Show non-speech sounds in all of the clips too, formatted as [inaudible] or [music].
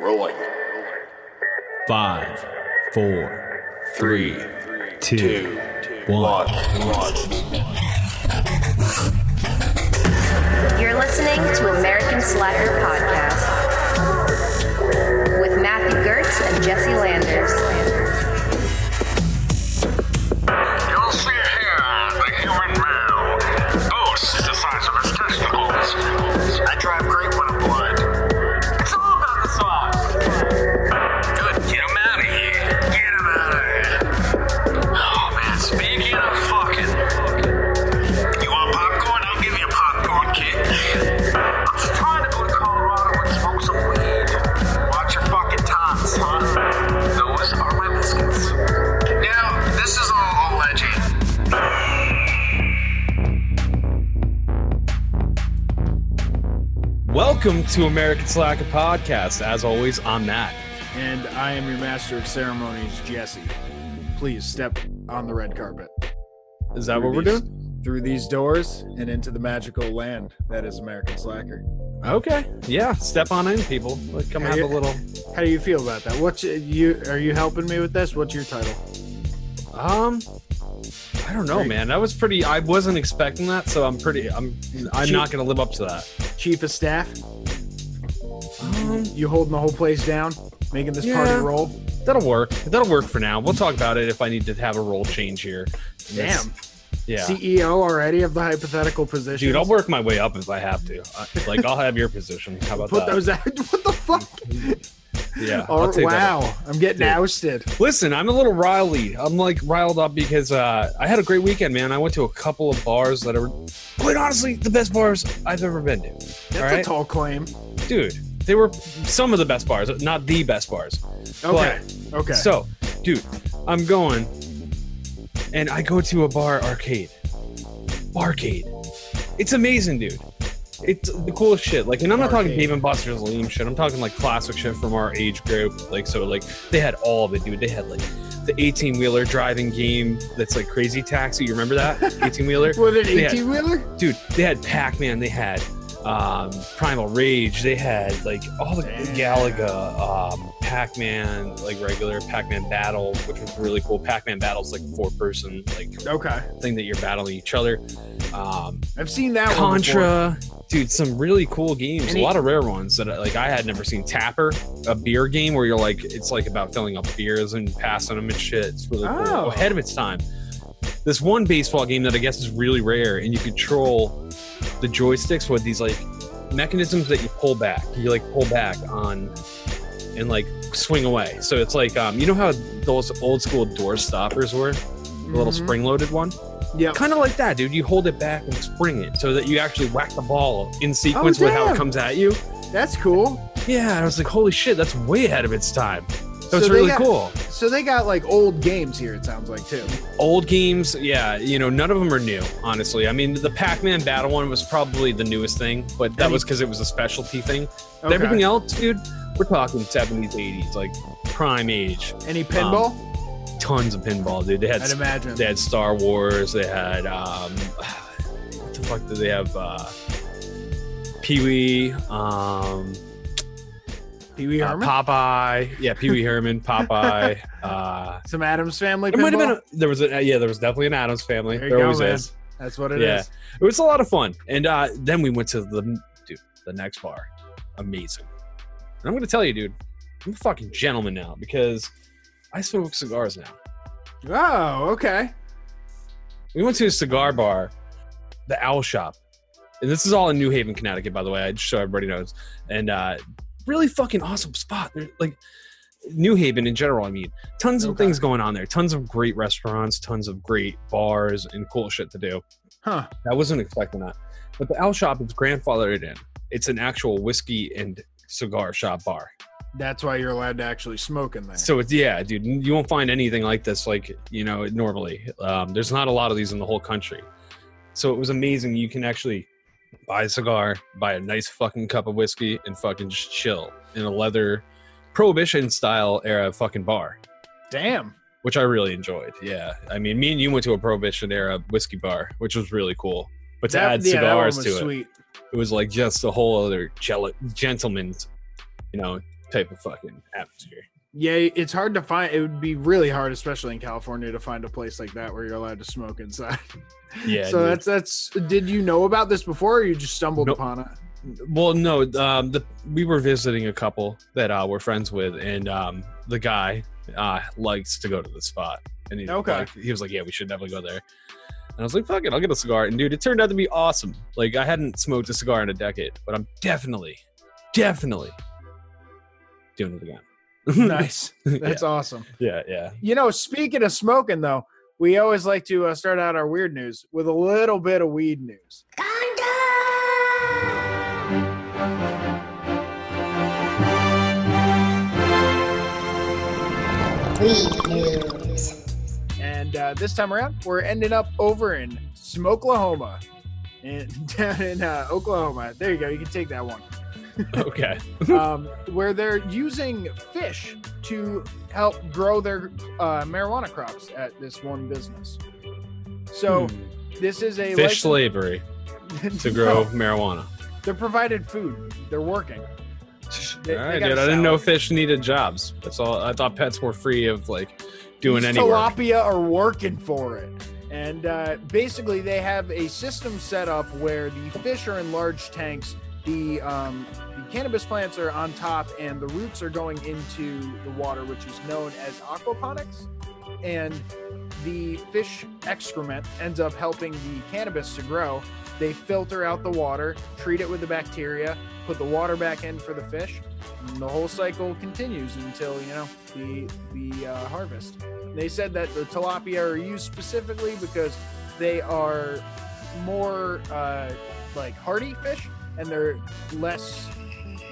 Rolling. Five, four, three, two, Two. one. One. You're listening to American Slacker Podcast with Matthew Gertz and Jesse Landers. Welcome to American Slacker Podcast. As always, I'm Matt. And I am your master of ceremonies, Jesse. Please step on the red carpet. Is that what we're These- doing? Through these doors and into the magical land that is American Slacker. Okay. Yeah. Step on in, people. Like, come have a little. How do you feel about that? What's you? Are you helping me with this? What's your title? Um, I don't know, man. That was pretty. I wasn't expecting that, so I'm pretty. I'm. I'm not gonna live up to that. Chief of staff? Um, You holding the whole place down, making this Yeah. party roll? that'll work. That'll work for now. We'll talk about it if I need to have a role change here. Damn. Yeah. CEO already of the hypothetical position. Dude, I'll work my way up if I have to. Like, I'll have your position. How about Put that? Put those out. [laughs] What the fuck? yeah. Oh, I'll take that up. wow. I'm getting Dude. ousted. Listen, I'm a little riled. I'm like riled up because uh, I had a great weekend, man. I went to a couple of bars that are, quite honestly, the best bars I've ever been to. That's All a tall claim. Dude, they were some of the best bars, not the best bars. Okay. okay. So, dude, I'm going, and I go to a bar arcade. Barcade. It's amazing, dude. It's the coolest shit. Like, and I'm not talking Barcade. Dave and Buster's lame shit. I'm talking like classic shit from our age group. Like, so like they had all of it, dude. They had like the 18 wheeler driving game that's like Crazy Taxi. You remember that [laughs] 18 wheeler? With an 18 wheeler? dude they had pac-man they had um primal rage they had like all the galaga um pac-man like regular pac-man battle which was really cool. Pac-man battles like four person like Okay. thing that you're battling each other. Um I've seen that one. contra. dude some really cool games. Any- a lot of rare ones that like i had never seen. Tapper a beer game where you're like it's like about filling up beers and passing them and shit. It's really Oh. cool ahead of its time this one baseball game that i guess is really rare and you control the joysticks with these like mechanisms that you pull back you like pull back on and like swing away so it's like um you know how those old school door stoppers were the little Mhm. spring loaded one Yeah, kind of like that, dude. You hold it back and spring it so that you actually whack the ball in sequence Oh, with how it comes at you. That's cool. Yeah, I was like, holy shit, that's way ahead of its time. That So really got- cool. So they got like old games here. It sounds like too. Old games, yeah, you know, none of them are new, honestly. I mean, the Pac-Man battle one was probably the newest thing, but that was because it was a specialty thing. Okay. Everything else, dude, we're talking 70s, 80s, like prime age. Any pinball? Tons of pinball, dude. They had I'd imagine. they had Star Wars. They had um, [sighs] what the fuck did they have? Uh, Pee Wee, um, Pee Wee uh, Herman. Popeye. Yeah, Pee Wee Herman, [laughs] Popeye. Uh, Some Addams Family there might have been. A, there was a yeah. There was definitely an Addams Family. There There, go, always man. is. That's what it is. Yeah. It was a lot of fun. And uh, then we went to the dude the next bar. Amazing. And I'm gonna tell you, dude. I'm a fucking gentleman now because I smoke cigars now. Oh, okay. we went to a cigar bar, the Owl Shop, and this is all in New Haven, Connecticut, by the way. I just so everybody knows. And uh, really fucking awesome spot. There- Like New Haven in general. I mean, tons of Okay. things going on there. Tons of great restaurants, tons of great bars, and cool shit to do. Huh. I wasn't expecting that. But the Owl Shop is grandfathered in. It's an actual whiskey and cigar shop bar. That's why you're allowed to actually smoke in there. So it's yeah, dude. You won't find anything like this, like you know, normally. Um, there's not a lot of these in the whole country. So it was amazing. You can actually buy a cigar, buy a nice fucking cup of whiskey, and fucking just chill in a leather prohibition style era fucking bar, Damn. which I really enjoyed. Yeah, I mean, me and you went to a prohibition era whiskey bar, which was really cool. But to That- add yeah, cigars to it, sweet. it was like just a whole other gel- gentleman's, you know, type of fucking atmosphere. Yeah, it's hard to find. It would be really hard, especially in California, to find a place like that where you're allowed to smoke inside. [laughs] Yeah. so dude. that's that's. Did you know about this before, or you just stumbled Nope. upon it? well, no. Um, the we were visiting a couple that uh, we're friends with, and um, the guy uh likes to go to the spot, and he Okay. like, he was like, "Yeah, we should definitely go there." And I was like, "Fuck it, I'll get a cigar." And dude, it turned out to be awesome. Like I hadn't smoked a cigar in a decade, but I'm definitely, definitely doing it again. [laughs] nice. That's awesome. yeah, yeah. You know, speaking of smoking, though, we always like to uh, start out our weird news with a little bit of weed news. Weed news. And uh, this time around, we're ending up over in Smokelahoma, and [laughs] down in uh, Oklahoma. There you go. You can take that one. Okay. [laughs] um, where they're using fish to help grow their uh, marijuana crops at this one business. So Hmm. this is a fish license- slavery to [laughs] grow No, marijuana. they're provided food. They're working. They- all they dude. I didn't know fish needed jobs. That's all. I thought pets were free of like doing any work. tilapia are working for it. And uh, basically, they have a system set up where the fish are in large tanks. The, um, the cannabis plants are on top, and the roots are going into the water, which is known as aquaponics. And the fish excrement ends up helping the cannabis to grow. They filter out the water, treat it with the bacteria, put the water back in for the fish, and the whole cycle continues until you know the the uh, harvest. They said that the tilapia are used specifically because they are more uh, like hardy fish and they're less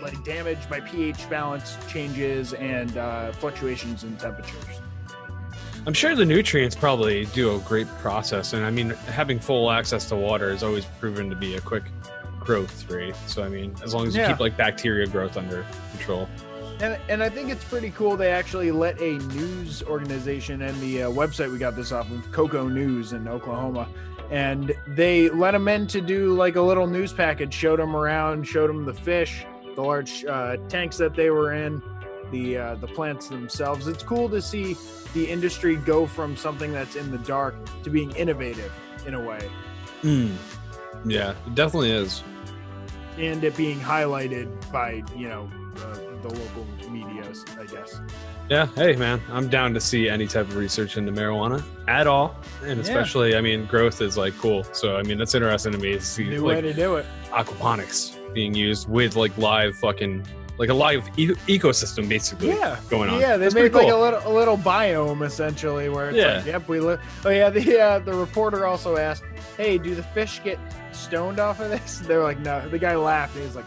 like damaged by pH balance changes and uh, fluctuations in temperatures. I'm sure the nutrients probably do a great process, and I mean, having full access to water has always proven to be a quick growth rate. So I mean, as long as you Yeah. keep like bacteria growth under control. And, and I think it's pretty cool. They actually let a news organization and the uh, website we got this off of, KOCO News in Oklahoma, and they let them in to do like a little news package, showed them around, showed them the fish, the large uh, tanks that they were in, the uh, the plants themselves. It's cool to see the industry go from something that's in the dark to being innovative in a way, Mm. Yeah, it definitely is. and it being highlighted by you know uh, the local medias, I guess. Yeah, hey man, I'm down to see any type of research into marijuana at all, and Yeah. especially, I mean, growth is like cool. So I mean, that's interesting to me to see New way to do it. aquaponics being used with like live fucking like a live e- ecosystem basically Yeah. going on. Yeah, they That's made pretty like a little a little biome essentially where it's Yeah. like, yep, we live. Oh yeah, the uh, the reporter also asked, "Hey, do the fish get stoned off of this?" [laughs] They're like, "No." The guy laughed. He was like,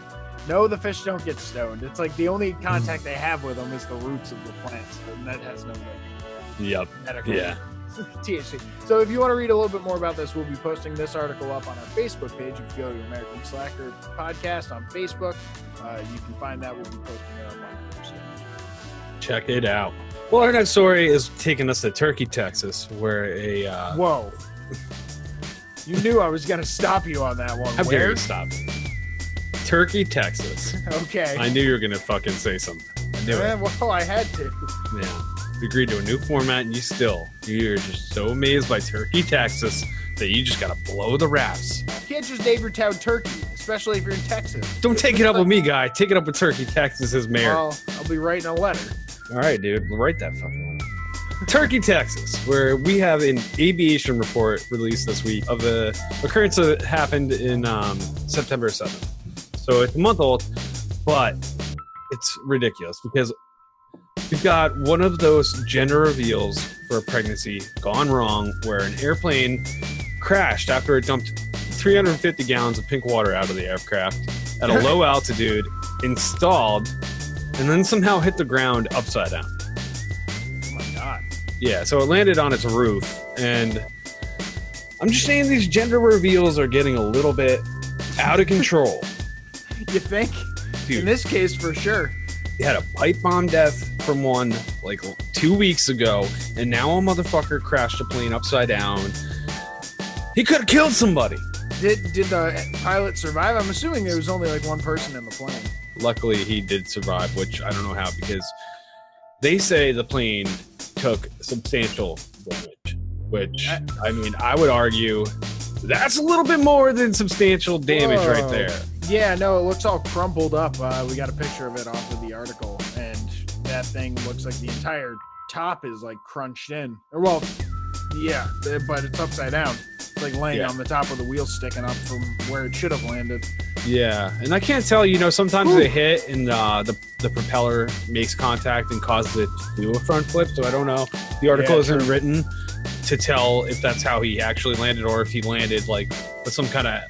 "No, the fish don't get stoned. It's like the only contact they have with them is the roots of the plants, and that has no like, Yep. medical Yeah. [laughs] THC." So if you want to read a little bit more about this, we'll be posting this article up on our Facebook page. If you go to American Slacker Podcast on Facebook, uh, you can find that. We'll be posting it up on. So. Check it out. Well, our next story is taking us to Turkey, Texas, where a uh, Whoa. You knew I was going to stop you on that one. dare Where? you stop? Turkey, Texas. [laughs] Okay. I knew you were gonna fucking say something. I knew Eh, it. well, I had to. Yeah. Agreed to a new format, and you still you're just so amazed by Turkey, Texas that you just gotta blow the raps. You can't just name your town Turkey, especially if you're in Texas. Don't take it up with me, guy. Take it up with Turkey, Texas's mayor. Well, I'll be writing a letter. All right, dude. Write that fucking one. Turkey, Texas, where we have an aviation report released this week of the occurrence that happened in um, September 7th. So it's a month old, but it's ridiculous because we've got one of those gender reveals for a pregnancy gone wrong where an airplane crashed after it dumped 350 gallons of pink water out of the aircraft at a low altitude, installed, and then somehow hit the ground upside down. Oh my god. Yeah, so it landed on its roof, and I'm just saying these gender reveals are getting a little bit out of control. [laughs] You think? In this case, for sure. We had a pipe bomb death from one like two weeks ago, and now a motherfucker crashed a plane upside down. He could have killed somebody. Did did the pilot survive? I'm assuming there was only like one person in the plane. luckily he did survive, which I don't know how because they say the plane took substantial damage. Which I mean, I would argue that's a little bit more than substantial damage right there. Yeah, no, it looks all crumpled up. Uh, we got a picture of it off of the article, and that thing looks like the entire top is like crunched in. Or well, yeah, but it's upside down. It's like laying Yeah. on the top of the wheel sticking up from where it should have landed. Yeah, and I can't tell. You know, sometimes they hit and uh, the the propeller makes contact and causes it to do a front flip. So I don't know. The article Yeah, isn't true. written to tell if that's how he actually landed or if he landed like with some kind of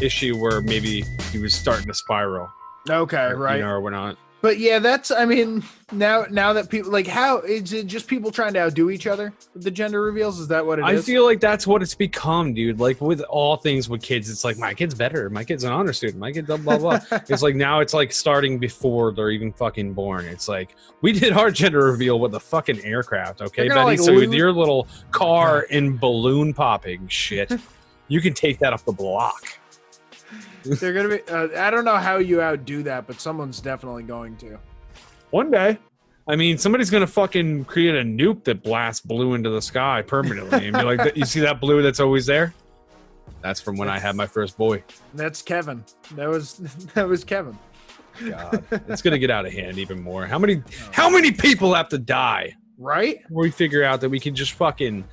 issue where maybe he was starting to spiral. Okay, or, right. You know, or we're not. But yeah, that's I mean, now now that people like how is it just people trying to outdo each other with the gender reveals? Is that what it is? I feel like that's what it's become, dude. Like with all things with kids, it's like my kid's better. My kid's an honor student. My kid's blah blah blah. [laughs] it's like now it's like starting before they're even fucking born. It's like we did our gender reveal with a fucking aircraft, okay, Betty? like, so with your little car [laughs] and balloon popping shit, [laughs] you can take that off the block. They're gonna be. Uh, I don't know how you outdo that, but someone's definitely going to. One day. I mean, somebody's gonna fucking create a nuke that blasts blue into the sky permanently and be like, "You see that blue that's always there? That's from when I had my first boy." That's Kevin. That was [laughs] that was Kevin. God, it's gonna get out of hand even more. How many how many people have to die Right? we figure out that we can just fucking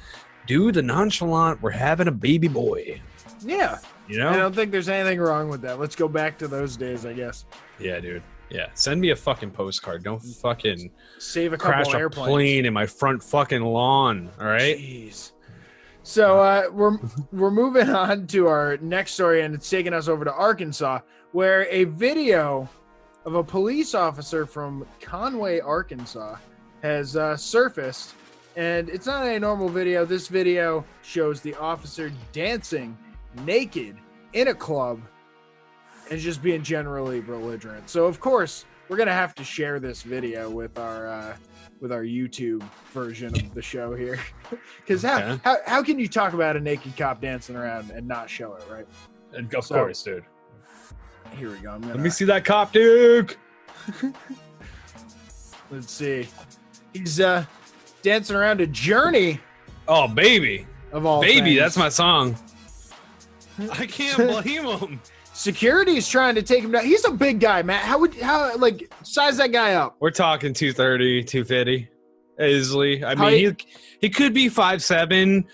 do the nonchalant? We're having a baby boy. Yeah. You know? I don't think there's anything wrong with that. Let's go back to those days, I guess. Yeah, dude. Yeah, send me a fucking postcard. Don't fucking Save a crash a airplanes. plane in my front fucking lawn. All right. Jeez. So uh, we're [laughs] we're moving on to our next story, and it's taking us over to Arkansas, where a video of a police officer from Conway, Arkansas, has uh, surfaced, and it's not a normal video. This video shows the officer dancing naked in a club and just being generally belligerent. So of course we're gonna have to share this video with our uh, with our YouTube version of the show here, [laughs] because how, Okay. how how can you talk about a naked cop dancing around and not show it, right? Of So- course, dude. Here we go. I'm Let me see that cop, Duke. [laughs] Let's see. He's uh dancing around a journey Oh, baby, of all baby, things. that's my song. I [laughs] can't blame him. Security is trying to take him down. He's a big guy, Matt. How would how like size that guy up? We're talking 230, 250 easily. I mean, you- he he could be five seven.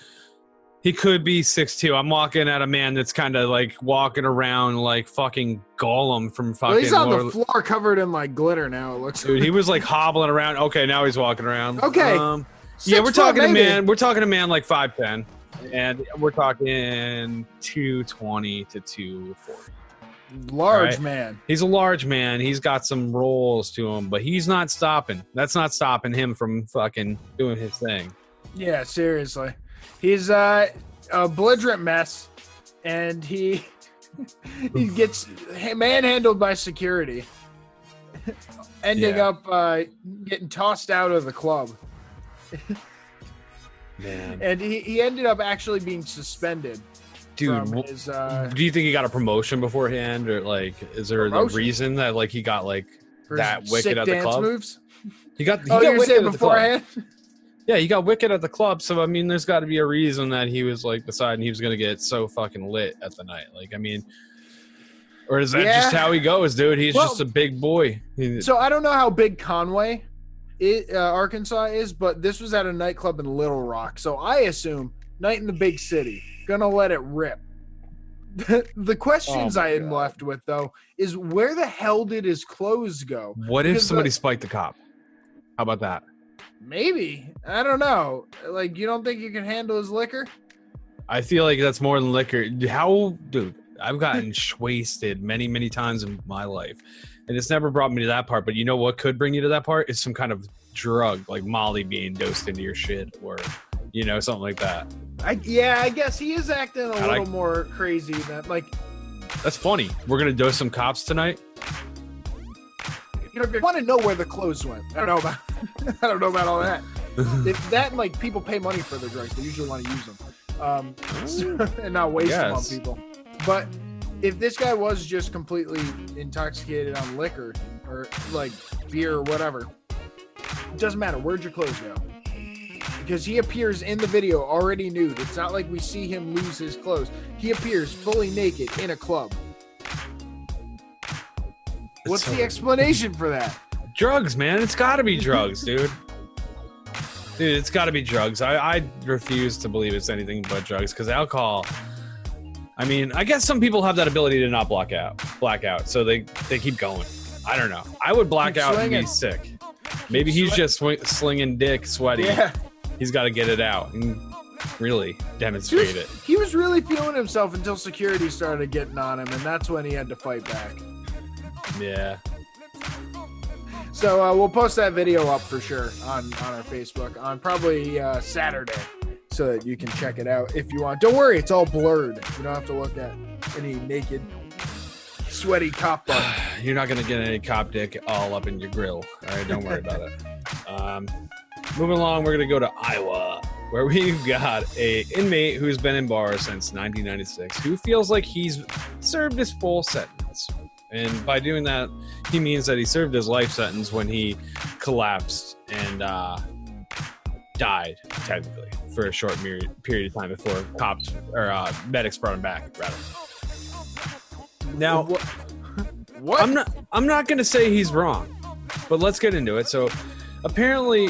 He could be six two. I'm walking at a man that's kind of like walking around like fucking Gollum from fucking. Well, he's on Lord the floor covered in like glitter now. It looks. Dude, he was like hobbling around. Okay, now he's walking around. Okay. Um, yeah, we're talking a man. We're talking a man like five ten, and we're talking two twenty to two forty. large Right. man. He's a large man. He's got some rolls to him, but he's not stopping. That's not stopping him from fucking doing his thing. Yeah, seriously. He's uh, a belligerent mess, and he [laughs] he gets manhandled by security, ending Yeah. up uh, getting tossed out of the club. [laughs] Man, And he, he ended up actually being suspended dude, his uh, do you think he got a promotion beforehand, or like, is there a reason that like he got like for that wicked at the club? moves. he got? He Oh, got wicked saying at the club. beforehand? Yeah, he got wicked at the club. So I mean, there's got to be a reason that he was like deciding he was gonna get so fucking lit at the night. Like, I mean, or is that just how he goes, dude? He's Well- just a big boy. He- So I don't know how big Conway, it, uh, Arkansas is, but this was at a nightclub in Little Rock. So I assume night in the big city, gonna let it rip. the questions Oh I am God. left with though is where the hell did his clothes go? what if somebody the- spiked the cop? How about that? Maybe I don't know. Like you don't think you can handle his liquor? I feel like that's more than liquor. How, dude? I've gotten [laughs] wasted many, many times in my life, and it's never brought me to that part. But you know what could bring you to that part is some kind of drug, like Molly being dosed into your shit, or you know, something like that. I yeah, I guess he is acting a I little like- more crazy than like That's funny. We're gonna dose some cops tonight. you know, I want to know where the clothes went. I don't know about [laughs] I don't know about all that. [laughs] if that like people pay money for their drugs, they usually want to use them, um, so- [laughs] and not waste them on people. But if this guy was just completely intoxicated on liquor or like beer or whatever, it doesn't matter. Where'd your clothes go? Because he appears in the video already nude. It's not like we see him lose his clothes. He appears fully naked in a club. What's so- the explanation for that? drugs, man. It's got to be drugs, dude. Dude, it's got to be drugs. I, I refuse to believe it's anything but drugs because alcohol. I mean, I guess some people have that ability to not black out, black out, so they they keep going. I don't know. I would black Keep out and be sick. Maybe he's just swing, slinging dick, sweaty. Yeah. He's got to get it out and really He demonstrate was, it. he was really feeling himself until security started getting on him, and that's when he had to fight back. Yeah. So uh, we'll post that video up for sure on on our Facebook on probably uh, Saturday, so that you can check it out if you want. Don't worry, it's all blurred. You don't have to look at any naked, sweaty cop [sighs] butt. You're not gonna get any cop dick all up in your grill. All right, don't worry about it. [laughs] Um, moving along, we're gonna go to Iowa, where we've got a inmate who's been in bars since 1996, who feels like he's served his full sentence, and by doing that, he means that he served his life sentence when he collapsed and uh, died, technically, for a short period period of time before cops or uh, medics brought him back. Rather. Now, what? I'm not I'm not gonna say he's wrong, but let's get into it. So apparently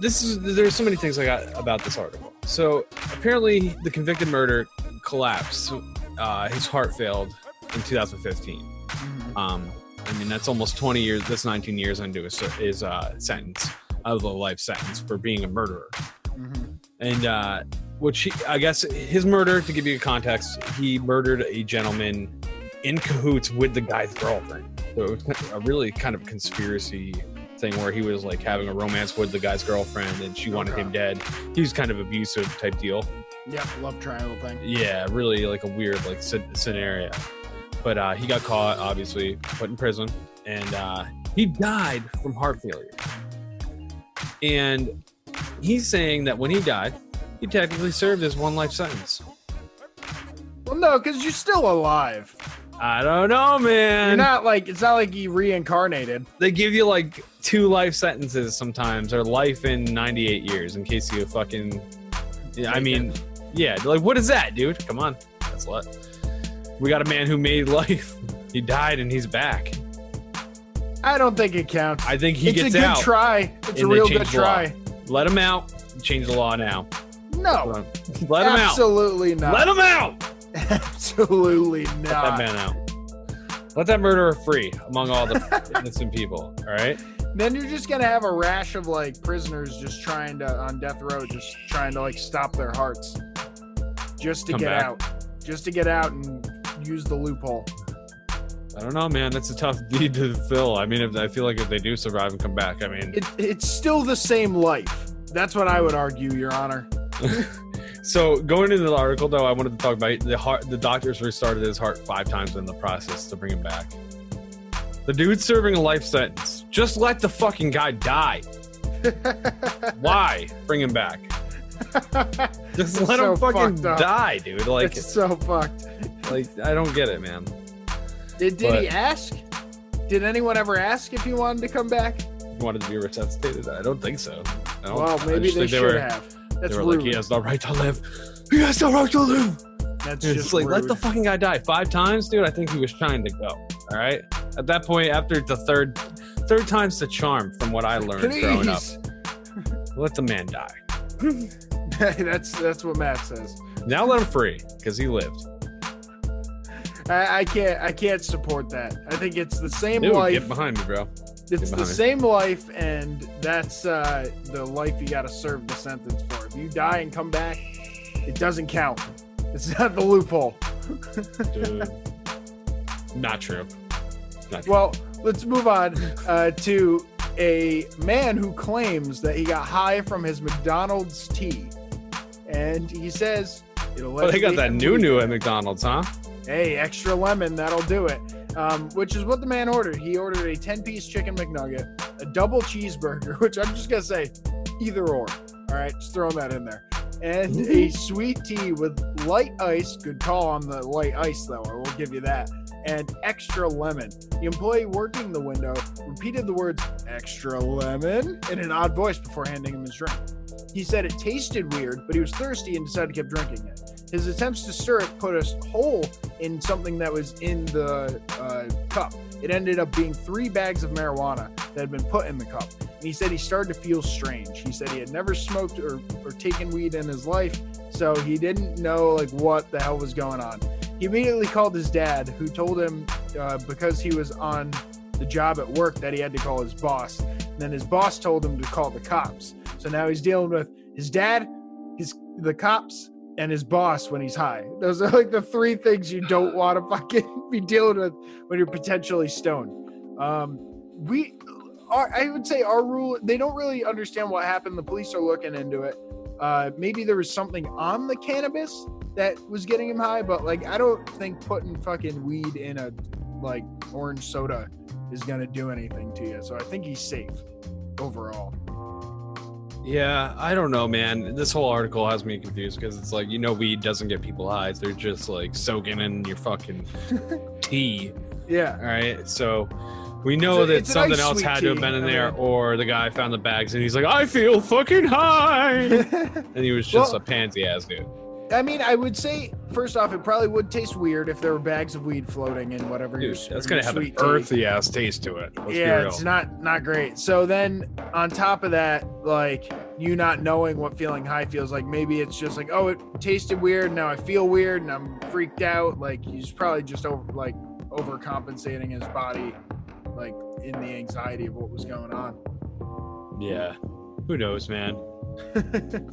this is there's so many things I got about this article. So apparently the convicted murder collapsed. Uh, his heart failed in 2015. Mhm. Um, I mean that's almost 20 years. That's 19 years into his, his uh, sentence of a life sentence for being a murderer. Mhm. And uh, which he, I guess his murder, to give you context, he murdered a gentleman in cahoots with the guy's girlfriend. So it was a really kind of conspiracy thing where he was like having a romance with the guy's girlfriend and she wanted Okay. him dead. He was kind of abusive type deal. Yep, love triangle thing. Yeah, really like a weird like sce- scenario. But uh, he got caught, obviously, put in prison, and uh, he died from heart failure. And he's saying that when he died, he technically served his one life sentence. Well, no, because you're still alive. I don't know, man. You're not like it's not like he reincarnated. they give you like two life sentences sometimes, or life in 98 years, in case you fucking. Yeah, I mean, yeah, like what is that, dude? Come on, that's what. We got a man who made [laughs] life. He died and he's back. I don't think it counts. I think he it's gets out. It's a good out. try. It's a real good try. Let him out. Change the law now. No, Let him out. absolutely not. Let him out. absolutely Let that not. man out. Let that murderer free among all the [laughs] innocent people. All right. Then you're just gonna have a rash of like prisoners just trying to on death row, just trying to like stop their hearts, just to Come get back. out, just to get out and use the loophole. I don't know, man. That's a tough [laughs] deed to fill. I mean, if, I feel like if they do survive and come back, I mean, It, it's still the same life. That's what I would argue, Your Honor. [laughs] So going into the article, though, I wanted to talk about the heart. The doctors restarted his heart five times in the process to bring him back. The dude's serving a life sentence. Just let the fucking guy die. [laughs] Why bring him back? Just let So him fucking die, dude. Like, it's so fucked. like I don't get it, man. Did, did he ask? Did anyone ever ask if he wanted to come back? He wanted to be resuscitated. I don't think so. Well, maybe they think should were, have. That's They were rude. like, he has the right to live. He has the right to live. That's It's just like let the fucking guy die five times, dude. I think he was trying to go. All right. At that point, after the third, third time's the charm, from what I learned growing up. Please. [laughs] Let the man die. [laughs] that's that's what Matt says. Now let him free because he lived. I, I can't I can't support that. I think it's the same Dude, life. get behind me, bro. It's the me. same life, and that's uh, the life you got to serve the sentence for. If you die and come back, it doesn't count. It's [laughs] not the loophole. Dude. Not true. Not true. Well, let's move on uh, to a man who claims that he got high from his McDonald's tea, and he says it'll. Oh, they got that new new at McDonald's, huh? Hey, extra lemon, that'll do it. Um, which is what the man ordered. He ordered a 10 piece chicken McNugget, a double cheeseburger, [laughs] which I'm just going to say either or. All right, just throwing that in there. And a sweet tea with light ice, good call on the light ice though, I will give you that, and extra lemon. The employee working the window repeated the words extra lemon in an odd voice before handing him his drink. He said it tasted weird, but he was thirsty and decided to keep drinking it. His attempts to stir it put a hole in something that was in the uh, cup. It ended up being three bags of marijuana that had been put in the cup. And he said he started to feel strange. He said he had never smoked or, or taken weed in his life, so he didn't know like what the hell was going on. He immediately called his dad, who told him uh, because he was on the job at work that he had to call his boss. And then his boss told him to call the cops. So now he's dealing with his dad, his the cops, and his boss when he's high. Those are like the three things you don't want to [laughs] fucking be dealing with when you're potentially stoned. Um, we, our, I would say our rule, they don't really understand what happened. The police are looking into it. Uh, maybe there was something on the cannabis that was getting him high, but like I don't think putting fucking weed in a like orange soda is gonna do anything to you. So I think he's safe overall. Yeah, I don't know, man. This whole article has me confused because it's like you know weed doesn't get people high. They're just like soaking in your fucking [laughs] tea. Yeah. All right, so we know a- that something ice else had to have been in there, or the guy found the bags and he's like, "I feel fucking high," [laughs] and he was just Well- a pansy ass dude. I mean, I would say first off, it probably would taste weird if there were bags of weed floating in whatever Dude, your that's gonna have an earthy ass taste to it. Let's yeah, it's not not great. So then on top of that, like you not knowing what feeling high feels like, maybe it's just like, oh, it tasted weird. Now I feel weird and I'm freaked out. Like he's probably just over like overcompensating his body, like in the anxiety of what was going on. Yeah, who knows, man? [laughs]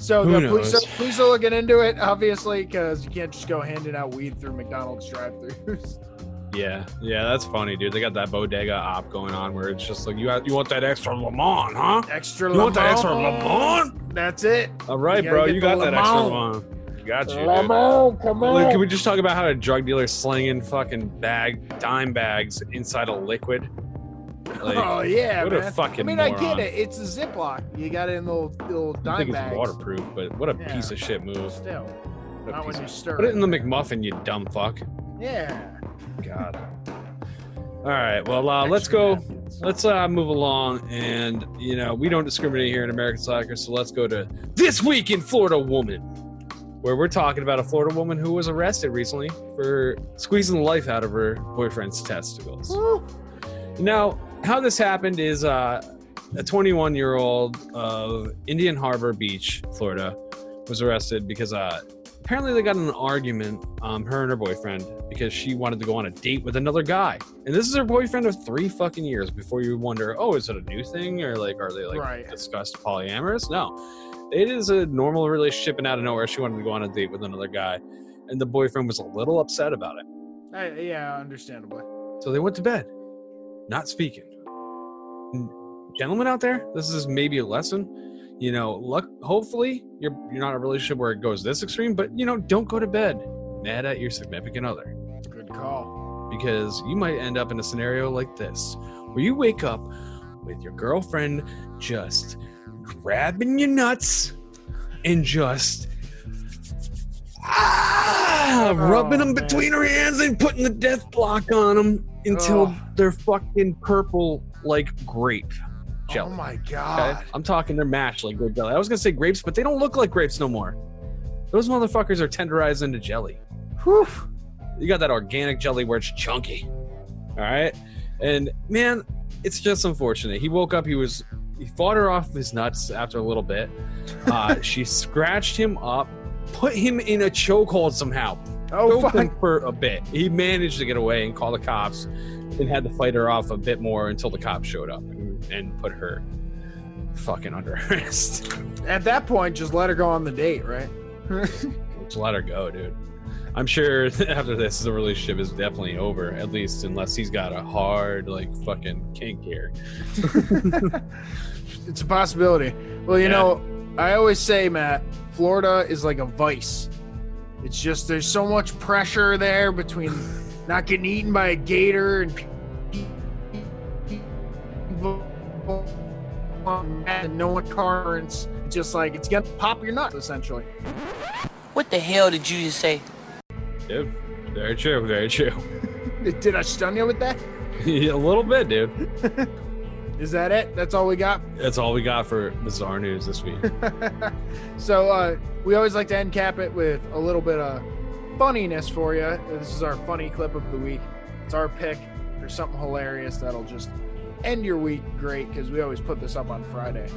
So the police, knows? police are looking into it, obviously, because you can't just go handing out weed through McDonald's drive-throughs. [laughs] Yeah, yeah, that's funny, dude. They got that bodega op going on where it's just like you got, you want that extra lemon, huh? Extra You want that extra lemon. lemon? That's it. All right, You bro, you got that extra lemon. lemon. Got you, dude. Lemon, come Like, can we just talk about how a drug dealer slinging fucking bag dime bags inside a liquid? Like, oh yeah, what a man. fucking I mean, I get it. It's a Ziploc. You got it in little little I dime think it's waterproof, but what a Yeah. piece of shit move. Still, not when you stir. Put it in the McMuffin, you dumb fuck. Yeah. God. All right, well, uh, let's go. Let's uh, move along, and you know we don't discriminate here in American Slacker, so let's go to this week in Florida woman, where we're talking about a Florida woman who was arrested recently for squeezing the life out of her boyfriend's testicles. Woo. Now, how this happened is uh, a 21 year old of Indian Harbor Beach, Florida, was arrested because uh, apparently they got in an argument, um, her and her boyfriend, because she wanted to go on a date with another guy. And this is her boyfriend of three fucking years before you wonder, oh, is it a new thing? Or like, are they like Right. discussed polyamorous? No. It is a normal relationship, and out of nowhere, she wanted to go on a date with another guy. And the boyfriend was a little upset about it. I, yeah, understandably. So they went to bed, not speaking. Gentlemen out there, this is maybe a lesson. You know, luck. Hopefully, you're you're not in a relationship where it goes this extreme, but you know, don't go to bed mad at your significant other Good call. because you might end up in a scenario like this, where you wake up with your girlfriend just grabbing your nuts and just ah, rubbing Oh, them man. between her hands and putting the death block on them until Oh. they're fucking purple like grape jelly. Oh my okay? god. I'm talking they're mashed like grape jelly. I was gonna say grapes, but they don't look like grapes no more. Those motherfuckers are tenderized into jelly. Whew. You got that organic jelly where it's chunky. All right. And man, it's just unfortunate. He woke up, he was he fought her off his nuts after a little bit. Uh, [laughs] she scratched him up, put him in a chokehold somehow, Oh choked him fuck. for a bit. He managed to get away and call the cops and had to fight her off a bit more until the cops showed up and, and put her fucking under [laughs] arrest. At that point, just let her go on the date, right? [laughs] Just let her go, dude. I'm sure [laughs] after this, the relationship is definitely over. At least, unless he's got a hard, like, fucking kink here. it's a possibility. Well, you Yeah. know, I always say, Matt, Florida is like a vice. It's just there's so much pressure there between not getting eaten by a gator and people and no tolerance. It's just like it's gonna pop your nuts essentially. What the hell did you just say? Dude, very true, very true. [laughs] Did I stun you with that? [laughs] a little bit, dude. [laughs] Is that it? That's all we got. That's all we got for bizarre news this week. [laughs] so uh, we always like to end cap it with a little bit of funniness for you. This is our funny clip of the week. It's our pick for something hilarious that'll just end your week great because we always put this up on Friday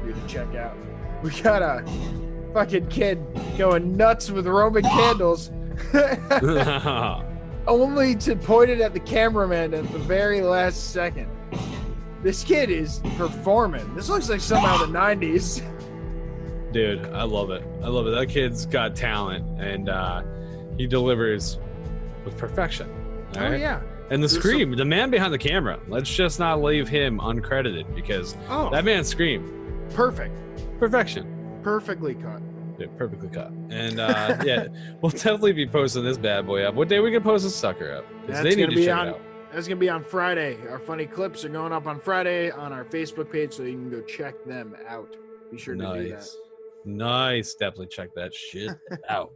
for you to check out. We got a fucking kid going nuts with Roman candles. [laughs] [laughs] only to point it at the cameraman at the very last second. This kid is performing. This looks like somehow the 90s. Dude, I love it. I love it. That kid's got talent and uh, he delivers with perfection. Oh right? yeah. And the There's scream, the man behind the camera. Let's just not leave him uncredited because Oh, that man screamed perfect. perfection. Perfectly cut. Yeah, perfectly cut. And uh, yeah, [laughs] we'll definitely be posting this bad boy up. What day we gonna post this sucker up? Because they need to be check on- it out. That's gonna be on Friday. Our funny clips are going up on Friday on our Facebook page, so you can go check them out. Be sure to do that. Nice. Nice. Definitely check that shit [laughs] out.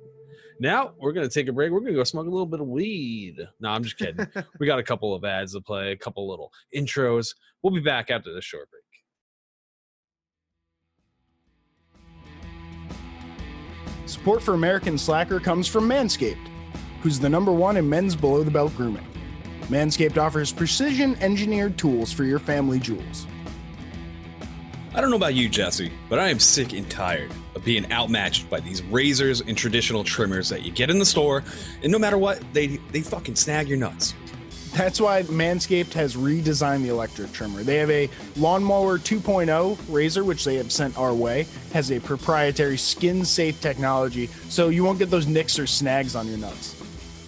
Now we're gonna take a break. We're gonna go smoke a little bit of weed. No, I'm just kidding. [laughs] we got a couple of ads to play, a couple little intros. We'll be back after this short break. Support for American Slacker comes from Manscaped, who's the number one in men's below the belt grooming. Manscaped offers precision engineered tools for your family jewels. I don't know about you, Jesse, but I am sick and tired of being outmatched by these razors and traditional trimmers that you get in the store, and no matter what, they they fucking snag your nuts. That's why Manscaped has redesigned the electric trimmer. They have a Lawnmower 2.0 razor, which they have sent our way, has a proprietary skin safe technology, so you won't get those nicks or snags on your nuts.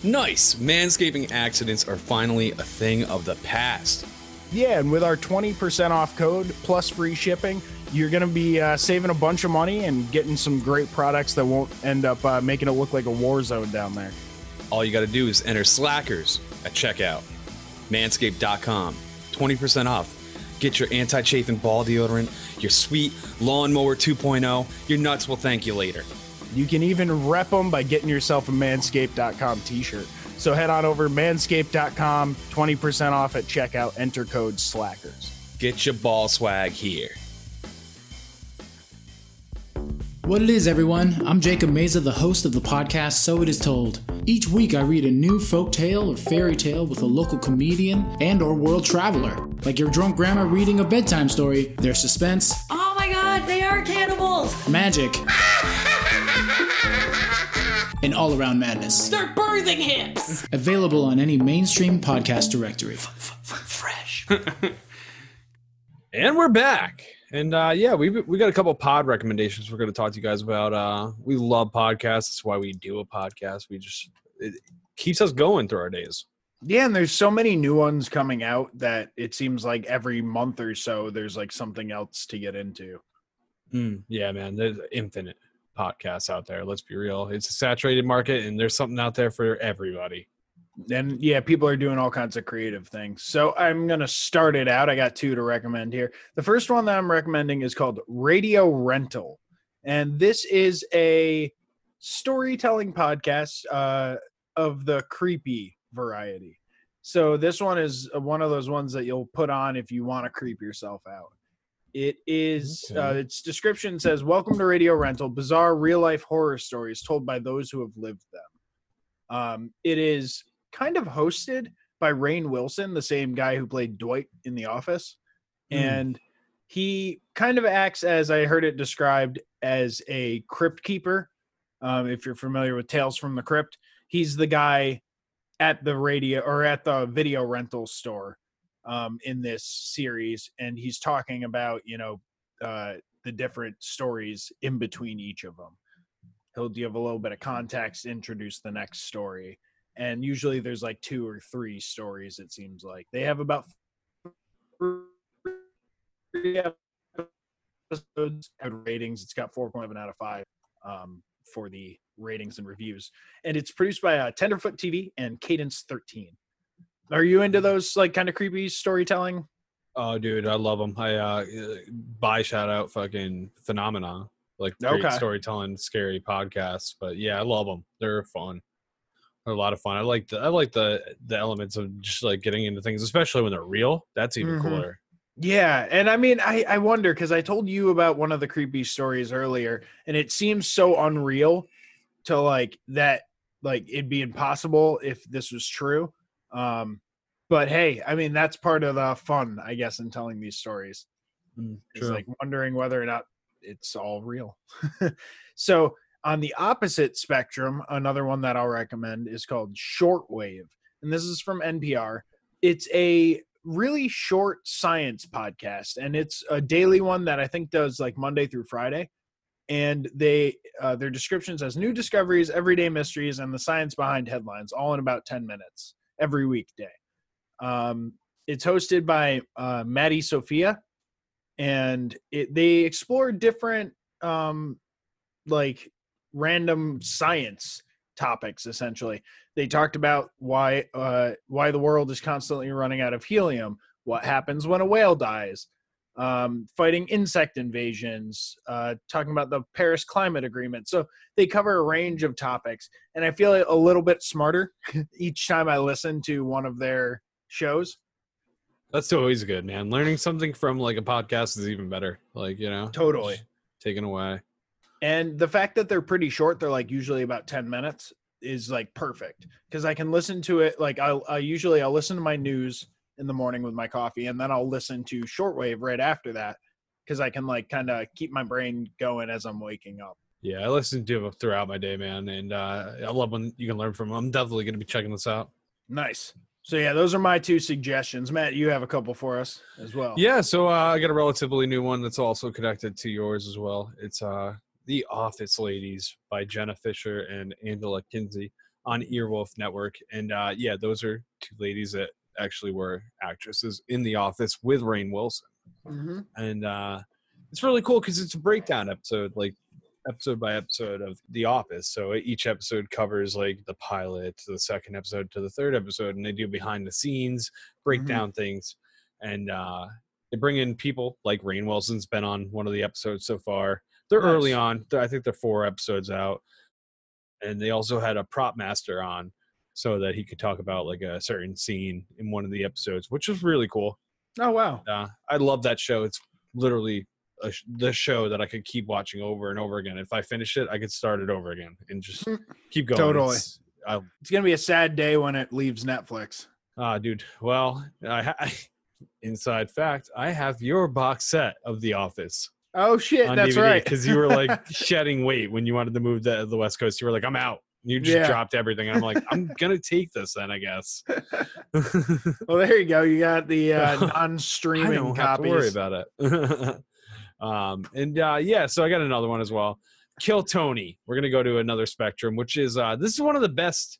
Nice! Manscaping accidents are finally a thing of the past. Yeah, and with our 20% off code plus free shipping, you're going to be uh, saving a bunch of money and getting some great products that won't end up uh, making it look like a war zone down there. All you gotta do is enter Slackers at checkout. Manscaped.com. 20% off. Get your anti chafing ball deodorant, your sweet lawnmower 2.0. Your nuts will thank you later. You can even rep them by getting yourself a manscaped.com t shirt. So head on over to manscaped.com, 20% off at checkout, enter code SLACKERS. Get your ball swag here. What it is, everyone. I'm Jacob Meza, the host of the podcast So It Is Told. Each week I read a new folk tale or fairy tale with a local comedian and or world traveler. Like your drunk grandma reading a bedtime story, there's suspense, Oh my god, they are cannibals! magic, and all-around madness. They're birthing hips! Available on any mainstream podcast directory. Fresh. [laughs] And we're back. And uh, yeah, we we got a couple pod recommendations we're going to talk to you guys about. Uh, we love podcasts. That's why we do a podcast. We just it keeps us going through our days. Yeah, and there's so many new ones coming out that it seems like every month or so there's like something else to get into. Mm, yeah, man, there's infinite podcasts out there. Let's be real. It's a saturated market, and there's something out there for everybody. And yeah, people are doing all kinds of creative things. So I'm going to start it out. I got two to recommend here. The first one that I'm recommending is called Radio Rental. And this is a storytelling podcast uh, of the creepy variety. So this one is one of those ones that you'll put on if you want to creep yourself out. It is Okay. uh, its description says, "Welcome to Radio Rental, bizarre real life horror stories told by those who have lived them." Um, it is kind of hosted by Rainn Wilson, the same guy who played Dwight in The Office, Hmm. and he kind of acts as I heard it described as a crypt keeper. Um, if you're familiar with Tales from the Crypt, he's the guy at the radio or at the video rental store um, in this series, and he's talking about you know uh, the different stories in between each of them. He'll give a little bit of context, introduce the next story, and usually there's like two or three stories. It seems like they have about three episodes ratings. It's got 4.7 out of five um, for the ratings and reviews, and it's produced by uh, Tenderfoot TV and Cadence 13. Are you into those like kind of creepy storytelling? Oh, dude, I love them. I uh, buy shout out fucking phenomena. like great Okay. storytelling, scary podcasts. But yeah, I love them. They're fun. They're a lot of fun. I like the I like the the elements of just like getting into things, especially when they're real. That's even Mhm. cooler. Yeah, and I mean, I I wonder because I told you about one of the creepy stories earlier, and it seems so unreal to like that, like it'd be impossible if this was true. Um, but hey, I mean, that's part of the fun, I guess, in telling these stories. It's like wondering whether or not it's all real. [laughs] so on the opposite spectrum, another one that I'll recommend is called Shortwave, and this is from NPR. It's a really short science podcast, and it's a daily one that I think does like Monday through Friday. And they uh, their descriptions as new discoveries, everyday mysteries, and the science behind headlines, all in about ten minutes every weekday. Um, it's hosted by uh, Maddie Sofia, and it, they explore different um, like random science topics essentially. They talked about why uh, why the world is constantly running out of helium what happens when a whale dies um, fighting insect invasions uh, talking about the paris climate agreement. So they cover a range of topics and i feel a little bit smarter [laughs] each time i listen to one of their shows That's always good, man. Learning something from like a podcast is even better. Like you know, Totally. taken away. And the fact that they're pretty short, they're like usually about 10 minutes is like perfect because I can listen to it. Like I'll, I usually I'll listen to my news in the morning with my coffee and then I'll listen to shortwave right after that because I can like kind of keep my brain going as I'm waking up. Yeah, I listen to it throughout my day, man, and uh, I love when you can learn from them. I'm definitely going to be checking this out. Nice. So yeah, those are my two suggestions. Matt, you have a couple for us as well. Yeah, so uh, I got a relatively new one that's also connected to yours as well. It's uh, The Office Ladies by Jenna Fischer and Angela Kinsey on Earwolf Network. And uh, yeah, those are two ladies that actually were actresses in The Office with Rainn Wilson. Mhm. And uh, it's really cool because it's a breakdown episode, like episode by episode of The Office. So each episode covers like the pilot to the second episode to the third episode, and they do behind the scenes, break Mhm. down things, and uh, they bring in people like Rainn Wilson's been on one of the episodes so far. They're early on. I think they're four episodes out, and they also had a prop master on so that he could talk about like a certain scene in one of the episodes, which was really cool. Oh wow. Uh, I love that show. It's literally a, sh- the show that I could keep watching over and over again. If I finish it, I could start it over again and just [laughs] keep going. Totally. It's- It's gonna be a sad day when it leaves Netflix. ah, dude. Well, I, ha- inside fact, I have your box set of The Office Oh shit, that's DVD right. because you were like [laughs] shedding weight when you wanted to move to the West Coast. You were like, I'm out. You just Yeah. dropped everything. And I'm like, I'm [laughs] gonna take this then, I guess. well, there you go. You got the uh, non-streaming don't have to worry about it. Um, and uh, yeah, so I got another one as well. Kill Tony. We're gonna go to another spectrum, which is uh, this is one of the best.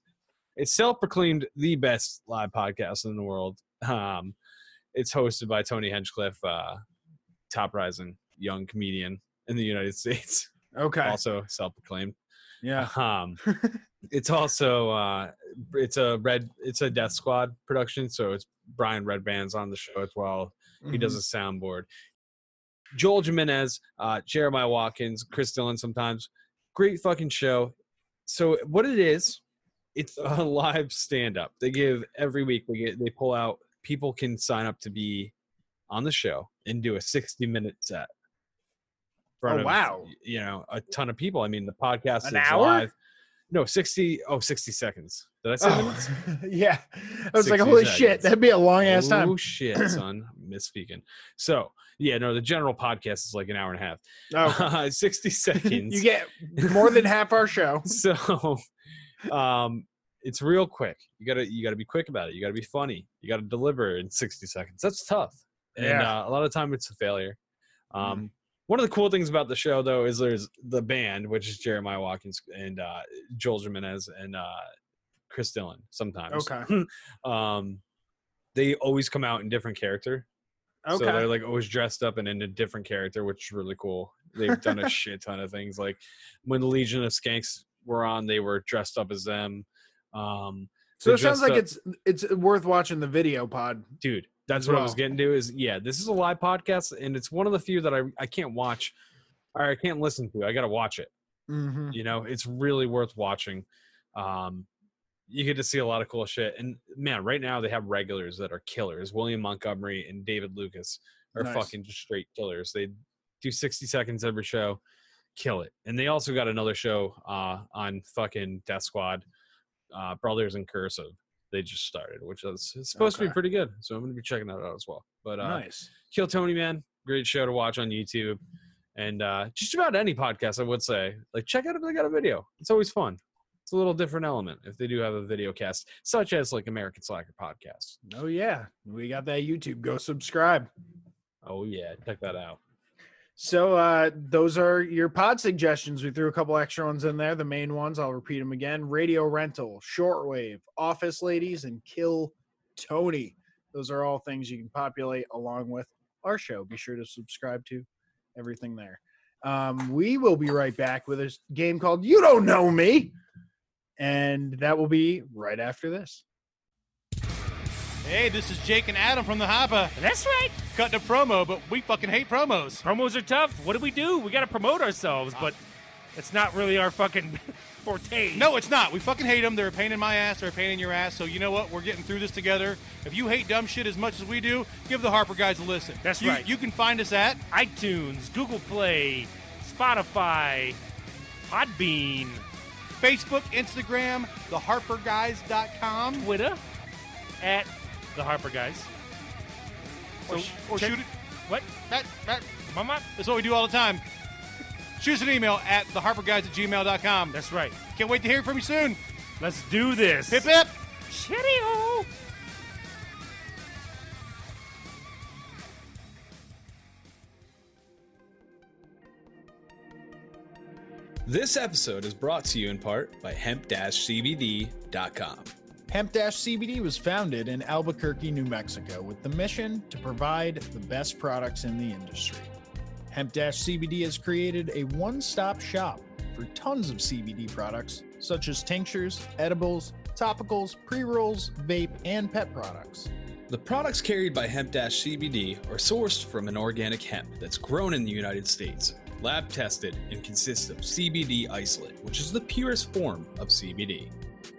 It's self-proclaimed the best live podcast in the world. Um, it's hosted by Tony Hinchcliffe, uh, top rising young comedian in the United States, Okay. also self-proclaimed. yeah. Um, [laughs] it's also uh, it's a red it's a Death Squad production, so it's Brian Redban's on the show as well. He does Mhm. a soundboard. Joel Jimenez, uh, Jeremiah Watkins, Chris Dillon sometimes. Great fucking show. So what it is, it's a [laughs] live stand up. They give every week they get they pull out people can sign up to be on the show and do a 60 minute set. Oh, of, wow. You know, a ton of people. I mean, the podcast An is hour? live. No, 60 oh 60 seconds. Did I say Oh, minutes? [laughs] yeah. I was like, 60 holy shit, that'd be a long ass time. Oh shit, son. [clears throat] Misspeaking. So yeah, no, the general podcast is like an hour and a half. Oh, [laughs] 60 [laughs] seconds. you get more than half our show. [laughs] so um it's real quick. You gotta you gotta be quick about it. You gotta be funny. You gotta deliver in 60 seconds. That's tough. And Yeah. uh, a lot of time it's a failure. Um one of the cool things about the show though is there's the band, which is Jeremiah Watkins and uh Joel Jimenez and uh Chris Dillon sometimes. Okay. um they always come out in different character. So they're like always dressed up and in a different character, which is really cool. They've done a shit ton of things. Like when the Legion of Skanks were on, they were dressed up as them. Um, so it sounds like up- it's it's worth watching the video pod. dude. That's what I was getting to. Is yeah, this is a live podcast, and it's one of the few that I I can't watch right, I can't listen to. I got to watch it. hmm You know, it's really worth watching. Um, you get to see a lot of cool shit. And man, right now they have regulars that are killers. William Montgomery and David Lucas are Nice. fucking just straight killers. They do 60 seconds every show, kill it. And they also got another show uh, on fucking Death Squad, uh, Brothers in Cursive. They just started, which is supposed to be pretty good. So I'm gonna be checking that out as well. But uh, nice. Kill Tony, man, great show to watch on YouTube. And uh, just about any podcast, I would say, like check out if they got a video. It's always fun. It's a little different element if they do have a video cast, such as like American Slacker podcast. Oh yeah, we got that YouTube. Go subscribe. Oh yeah, check that out. So uh those are your pod suggestions. We threw a couple extra ones in there. The main ones, I'll repeat them again. Radio rental, shortwave, office ladies, and kill Tony. Those are all things you can populate along with our show. Be sure to subscribe to everything there. Um, we will be right back with a game called You Don't Know Me. And that will be right after this. Hey, this is Jake and Adam from the Hopper. That's right. Cutting a promo, but we fucking hate promos. Promos are tough. What do we do? We got to promote ourselves, but it's not really our fucking [laughs] forte. No, it's not. We fucking hate them. They're a pain in my ass. They're a pain in your ass. So you know what? We're getting through this together. If you hate dumb shit as much as we do, give the Harper guys a listen. That's You- right. You can find us at iTunes, Google Play, Spotify, Podbean, Facebook, Instagram, theharperguys.com. Twitter, at the Harper Guys. Or, sh- or check- shoot it. What? That, that, Mama? that's what we do all the time. Shoot us an email at theharperguys at gmail.com. That's right. Can't wait to hear from you soon. Let's do this. Hip hip. Cheerio. This episode is brought to you in part by hemp-cbd.com. Hemp CBD was founded in Albuquerque, New Mexico, with the mission to provide the best products in the industry. Hemp CBD has created a one stop shop for tons of CBD products, such as tinctures, edibles, topicals, pre rolls, vape, and pet products. The products carried by Hemp-CBD are sourced from an organic hemp that's grown in the United States, lab tested, and consists of CBD isolate, which is the purest form of CBD.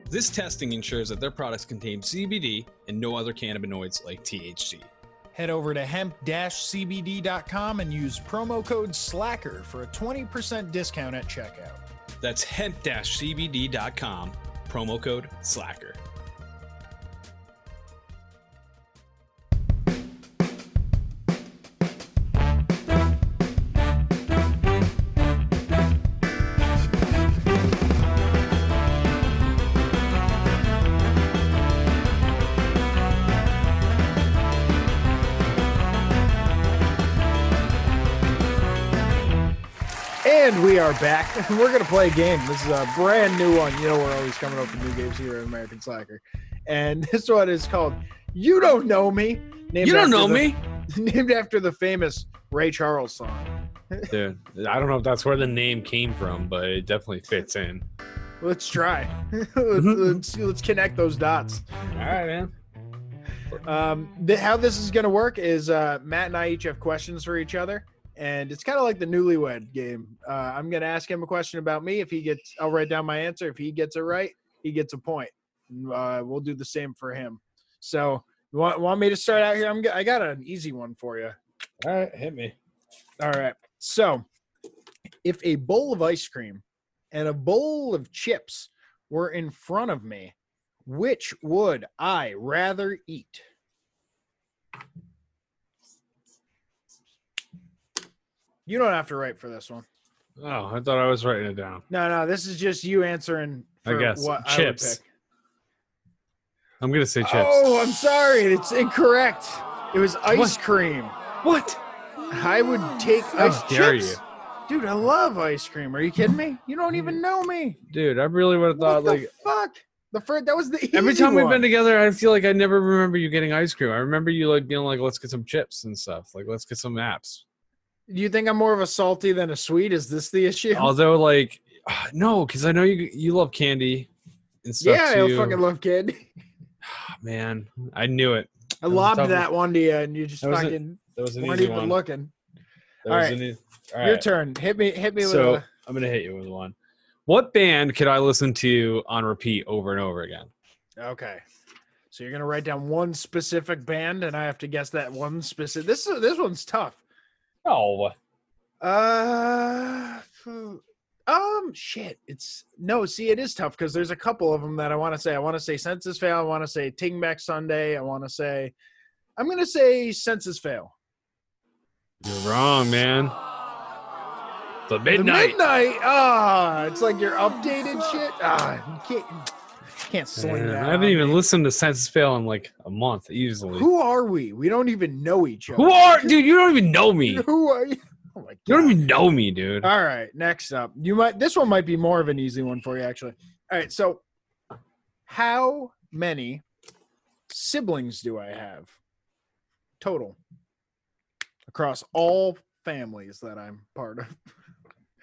This testing ensures that their products contain CBD and no other cannabinoids like THC. Head over to hemp CBD.com and use promo code SLACKER for a 20% discount at checkout. That's hemp-cbd.com, promo code SLACKER. We are back. [laughs] We're going to play a game. This is a brand new one. You know, we're always coming up with new games here at American Slacker. And [laughs] this one is called You Don't Know Me. Named You don't know the- me, [laughs] Named after the famous Ray Charles song. dude. I don't know if that's where the name came from, but it definitely fits in. Let's try. let's, let's, let's connect those dots. All right, man. Um, th- how this is going to work is uh, Matt and I each have questions for each other, and it's kind of like the newlywed game. Uh, I'm going to ask him a question about me. If he gets, I'll write down my answer. If he gets it right, he gets a point. Uh, we'll do the same for him. So, you want, want me to start out here? I'm, g- I got an easy one for you. All right, hit me. All right. So, if a bowl of ice cream and a bowl of chips were in front of me, which would I rather eat? You don't have to write for this one. Oh, I thought I was writing it down. No, no, this is just you answering I guess. I Chips. pick. I'm gonna say chips. Oh, I'm sorry. It's incorrect. It was ice What? cream. what? I would take How ice dare chips. you. Dude, I love ice cream. Are you kidding me? You don't even know me. Dude, I really would have thought the like fuck? The first that was the every time we've been together, I feel like I never remember you getting ice cream. I remember you like being like, "Let's get some chips and stuff. Like, let's get some apps." Do you think I'm more of a salty than a sweet? Is this the issue? [laughs] Although, like, [sighs] no, because I know you you love candy and stuff yeah. I fucking love kid. [laughs] [sighs] Man, I knew it. I lobbed that one to you, and you just That was a- fucking That was an weren't easy even one. looking. All was right. an- all Your turn. Hit me. Hit me So with a. I'm gonna hit you with one. What band could I listen to on repeat over and over again? Okay. So you're gonna write down one specific band, and I have to guess that one specific. This is this one's tough. Oh, Uh, um, shit. It's no. See, it is tough because there's a couple of them that I want to say. I want to say Senses Fail. I want to say Taking Back Sunday. I want to say. I'm gonna say Senses Fail. you're wrong, man. The midnight. The midnight. midnight. Ah, it's like your updated shit. Ah, you can't can't sling Man, that. I haven't even me. listened to Senses Fail in like a month easily. Who are we? We don't even know each other. Who are, dude? You don't even know me. [laughs] Who are you? Oh my god. You don't even know me, dude. All right, next up. You might this one might be more of an easy one for you actually. All right, so how many siblings do I have total across all families that I'm part of?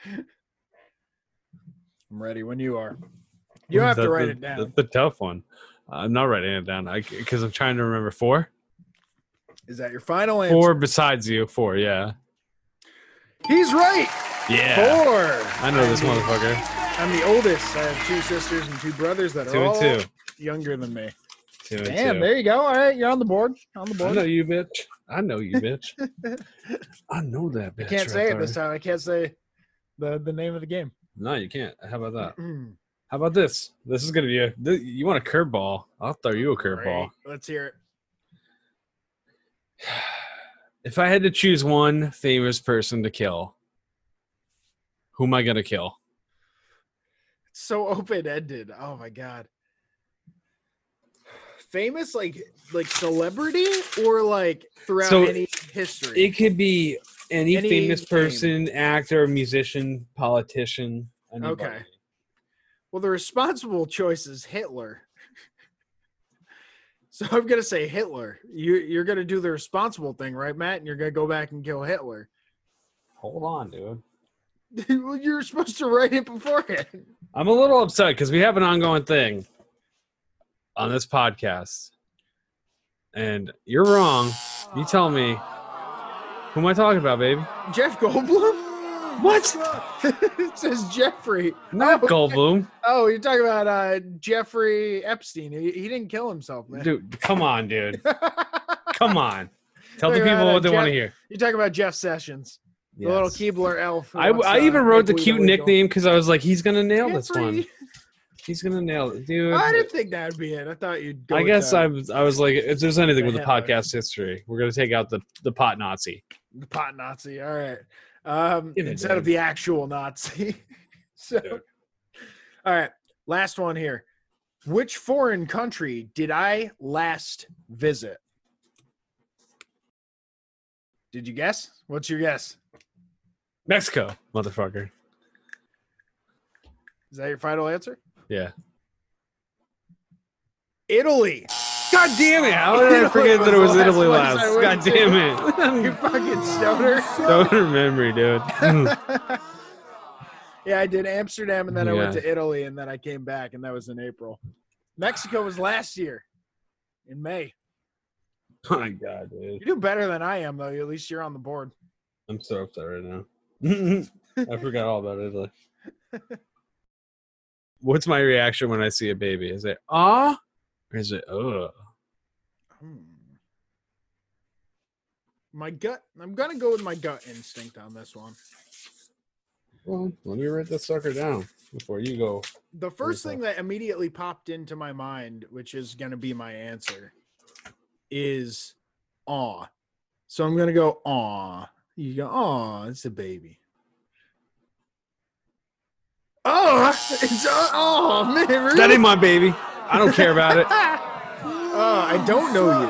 [laughs] I'm ready when you are. You don't have to write the- it down. That's the tough one. I'm not writing it down because I'm trying to remember four. Is that your final answer? Four besides you. Four, yeah. He's right. Yeah. Four. I know this motherfucker. I'm the oldest. I have two sisters and two brothers that are Two all two. younger than me. Two and Damn, two. there you go. All right, you're on the board. On the board. I know you, bitch. I know you, bitch. [laughs] I know that bitch. I can't right say it this time. I can't say the the name of the game. No, you can't. How about that? Mm, How about this? This is gonna be a. th- You want a curveball? I'll throw you a curveball. Let's hear it. [sighs] If I had to choose one famous person to kill, who am I gonna kill? It's so open ended. Oh my god. Famous like like celebrity or like throughout So, any history. It could be any, Any famous name. person, actor, musician, politician. Anybody. Okay. Well, the responsible choice is Hitler. [laughs] so I'm gonna say Hitler. You you're gonna do the responsible thing, right, Matt? And you're gonna go back and kill Hitler. Hold on, dude. [laughs] well, you're supposed to write it beforehand. I'm a little upset because we have an ongoing thing on this podcast, and you're wrong. You tell me. Who am I talking about, baby? Jeff Goldblum? What? [laughs] it says Jeffrey. Not Oh, Goldblum, Oh, you're talking about uh, Jeffrey Epstein. He, he didn't kill himself, man. dude. Come on, dude. [laughs] Come on. Tell the people what they want to hear. You're talking about Jeff Sessions, the little Yes. Keebler elf. I, wants, I uh, even wrote the cute nickname because I was like, he's gonna nail this one. He's gonna nail it, dude. I didn't think that would be it. I thought you'd go I guess I was I was like, if there's anything The with the podcast history, we're gonna take out the the pot Nazi. the pot Nazi. All right. Um, instead of the actual Nazi. [laughs] so, Dude. all right. Last one here. Which foreign country did I last visit? Did you guess? What's your guess? Mexico, motherfucker. Is that your final answer? Yeah. Italy. God damn it! How did I Italy forget that it was was Italy last last? place I God damn it! [laughs] You it! fucking stoner. Stoner memory, dude. [laughs] yeah, I did Amsterdam and then I went Yeah. to Italy and then I came back and that was in April. Mexico was last year in May. [laughs] my god, dude. You do better than I am though. At least you're on the board. I'm so upset right now. I forgot all about Italy. What's my reaction when I see a baby? Is it ah, or is it ugh? Hmm. My gut. I'm gonna go with my gut instinct on this one. Well, let me write this sucker down before you go. The first thing that immediately popped into my mind, which is gonna be my answer, is aw. So I'm gonna go aw. You go aw. It's a baby. Oh, [laughs] it's oh man, really? That ain't my baby. I don't care about it. Oh, [laughs] I don't know you.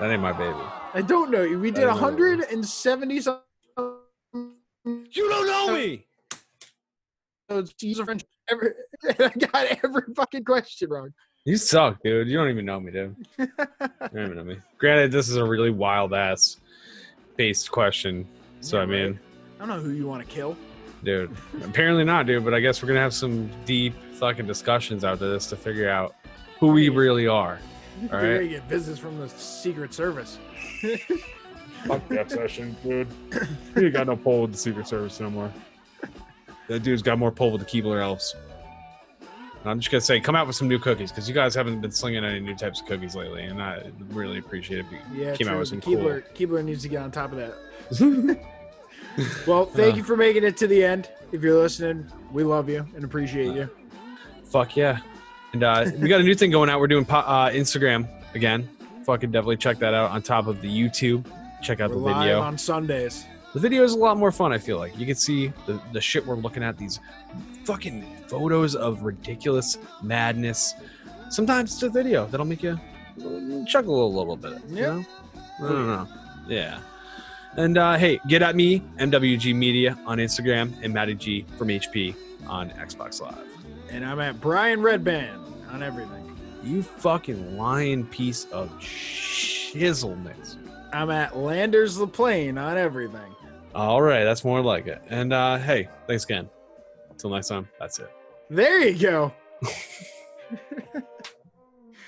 That ain't my baby. I don't know you. We did I don't know you. 170 some. You don't know me. episodes to use a French. Every, [laughs] I got every fucking question wrong. You suck, dude. You don't even know me, dude. [laughs] You don't even know me. Granted, this is a really wild ass based question. So Yeah, I mean. I don't know who you want to kill. dude. Apparently not, dude. But I guess we're gonna have some deep fucking discussions after this to figure out who we really are. All You're gonna get business from the Secret Service. Fuck that session, dude. You got no pull with the Secret Service no more. That dude's got more pull with the Keebler elves. And I'm just gonna say, come out with some new cookies because you guys haven't been slinging any new types of cookies lately, and I really appreciate it. if you Yeah, came true. out with The some cool. Keebler, Keebler needs to get on top of that. [laughs] well, thank Uh. you for making it to the end. If you're listening, we love you and appreciate you. Fuck yeah. And uh, we got a new thing going out. We're doing po- uh, Instagram again. Fucking definitely check that out on top of the YouTube. Check out We're the live video. on Sundays. The video is a lot more fun, I feel like. You can see the, the shit we're looking at, these fucking photos of ridiculous madness. Sometimes it's a video that'll make you chuckle a little bit. You Yeah. know? I don't know. Yeah. And uh, hey, get at me, MWG Media on Instagram, and Matty G from HP on Xbox Live. And I'm at Brian Redban on everything. You fucking lying piece of shizzleness. I'm at Landers the Plane on everything. All right, that's more like it. And uh, hey, thanks again. Until next time, that's it. There you go.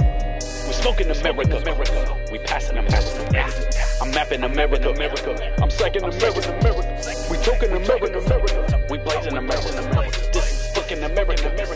We're smoking America. America. We passing America. I'm mapping America. America. I'm second America. America. We talking America. America. We blazing America. This is fucking America. America.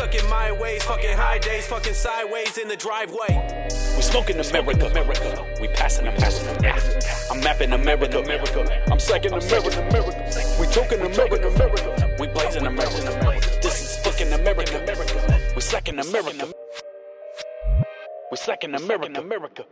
Stuck in my ways, fucking high days, fucking sideways in the driveway. We smoking America. America. We passing America. I'm mapping America. America. I'm second America. America. We talking America. America. We blazing America. This is fucking America. America. We second America. We second America. America.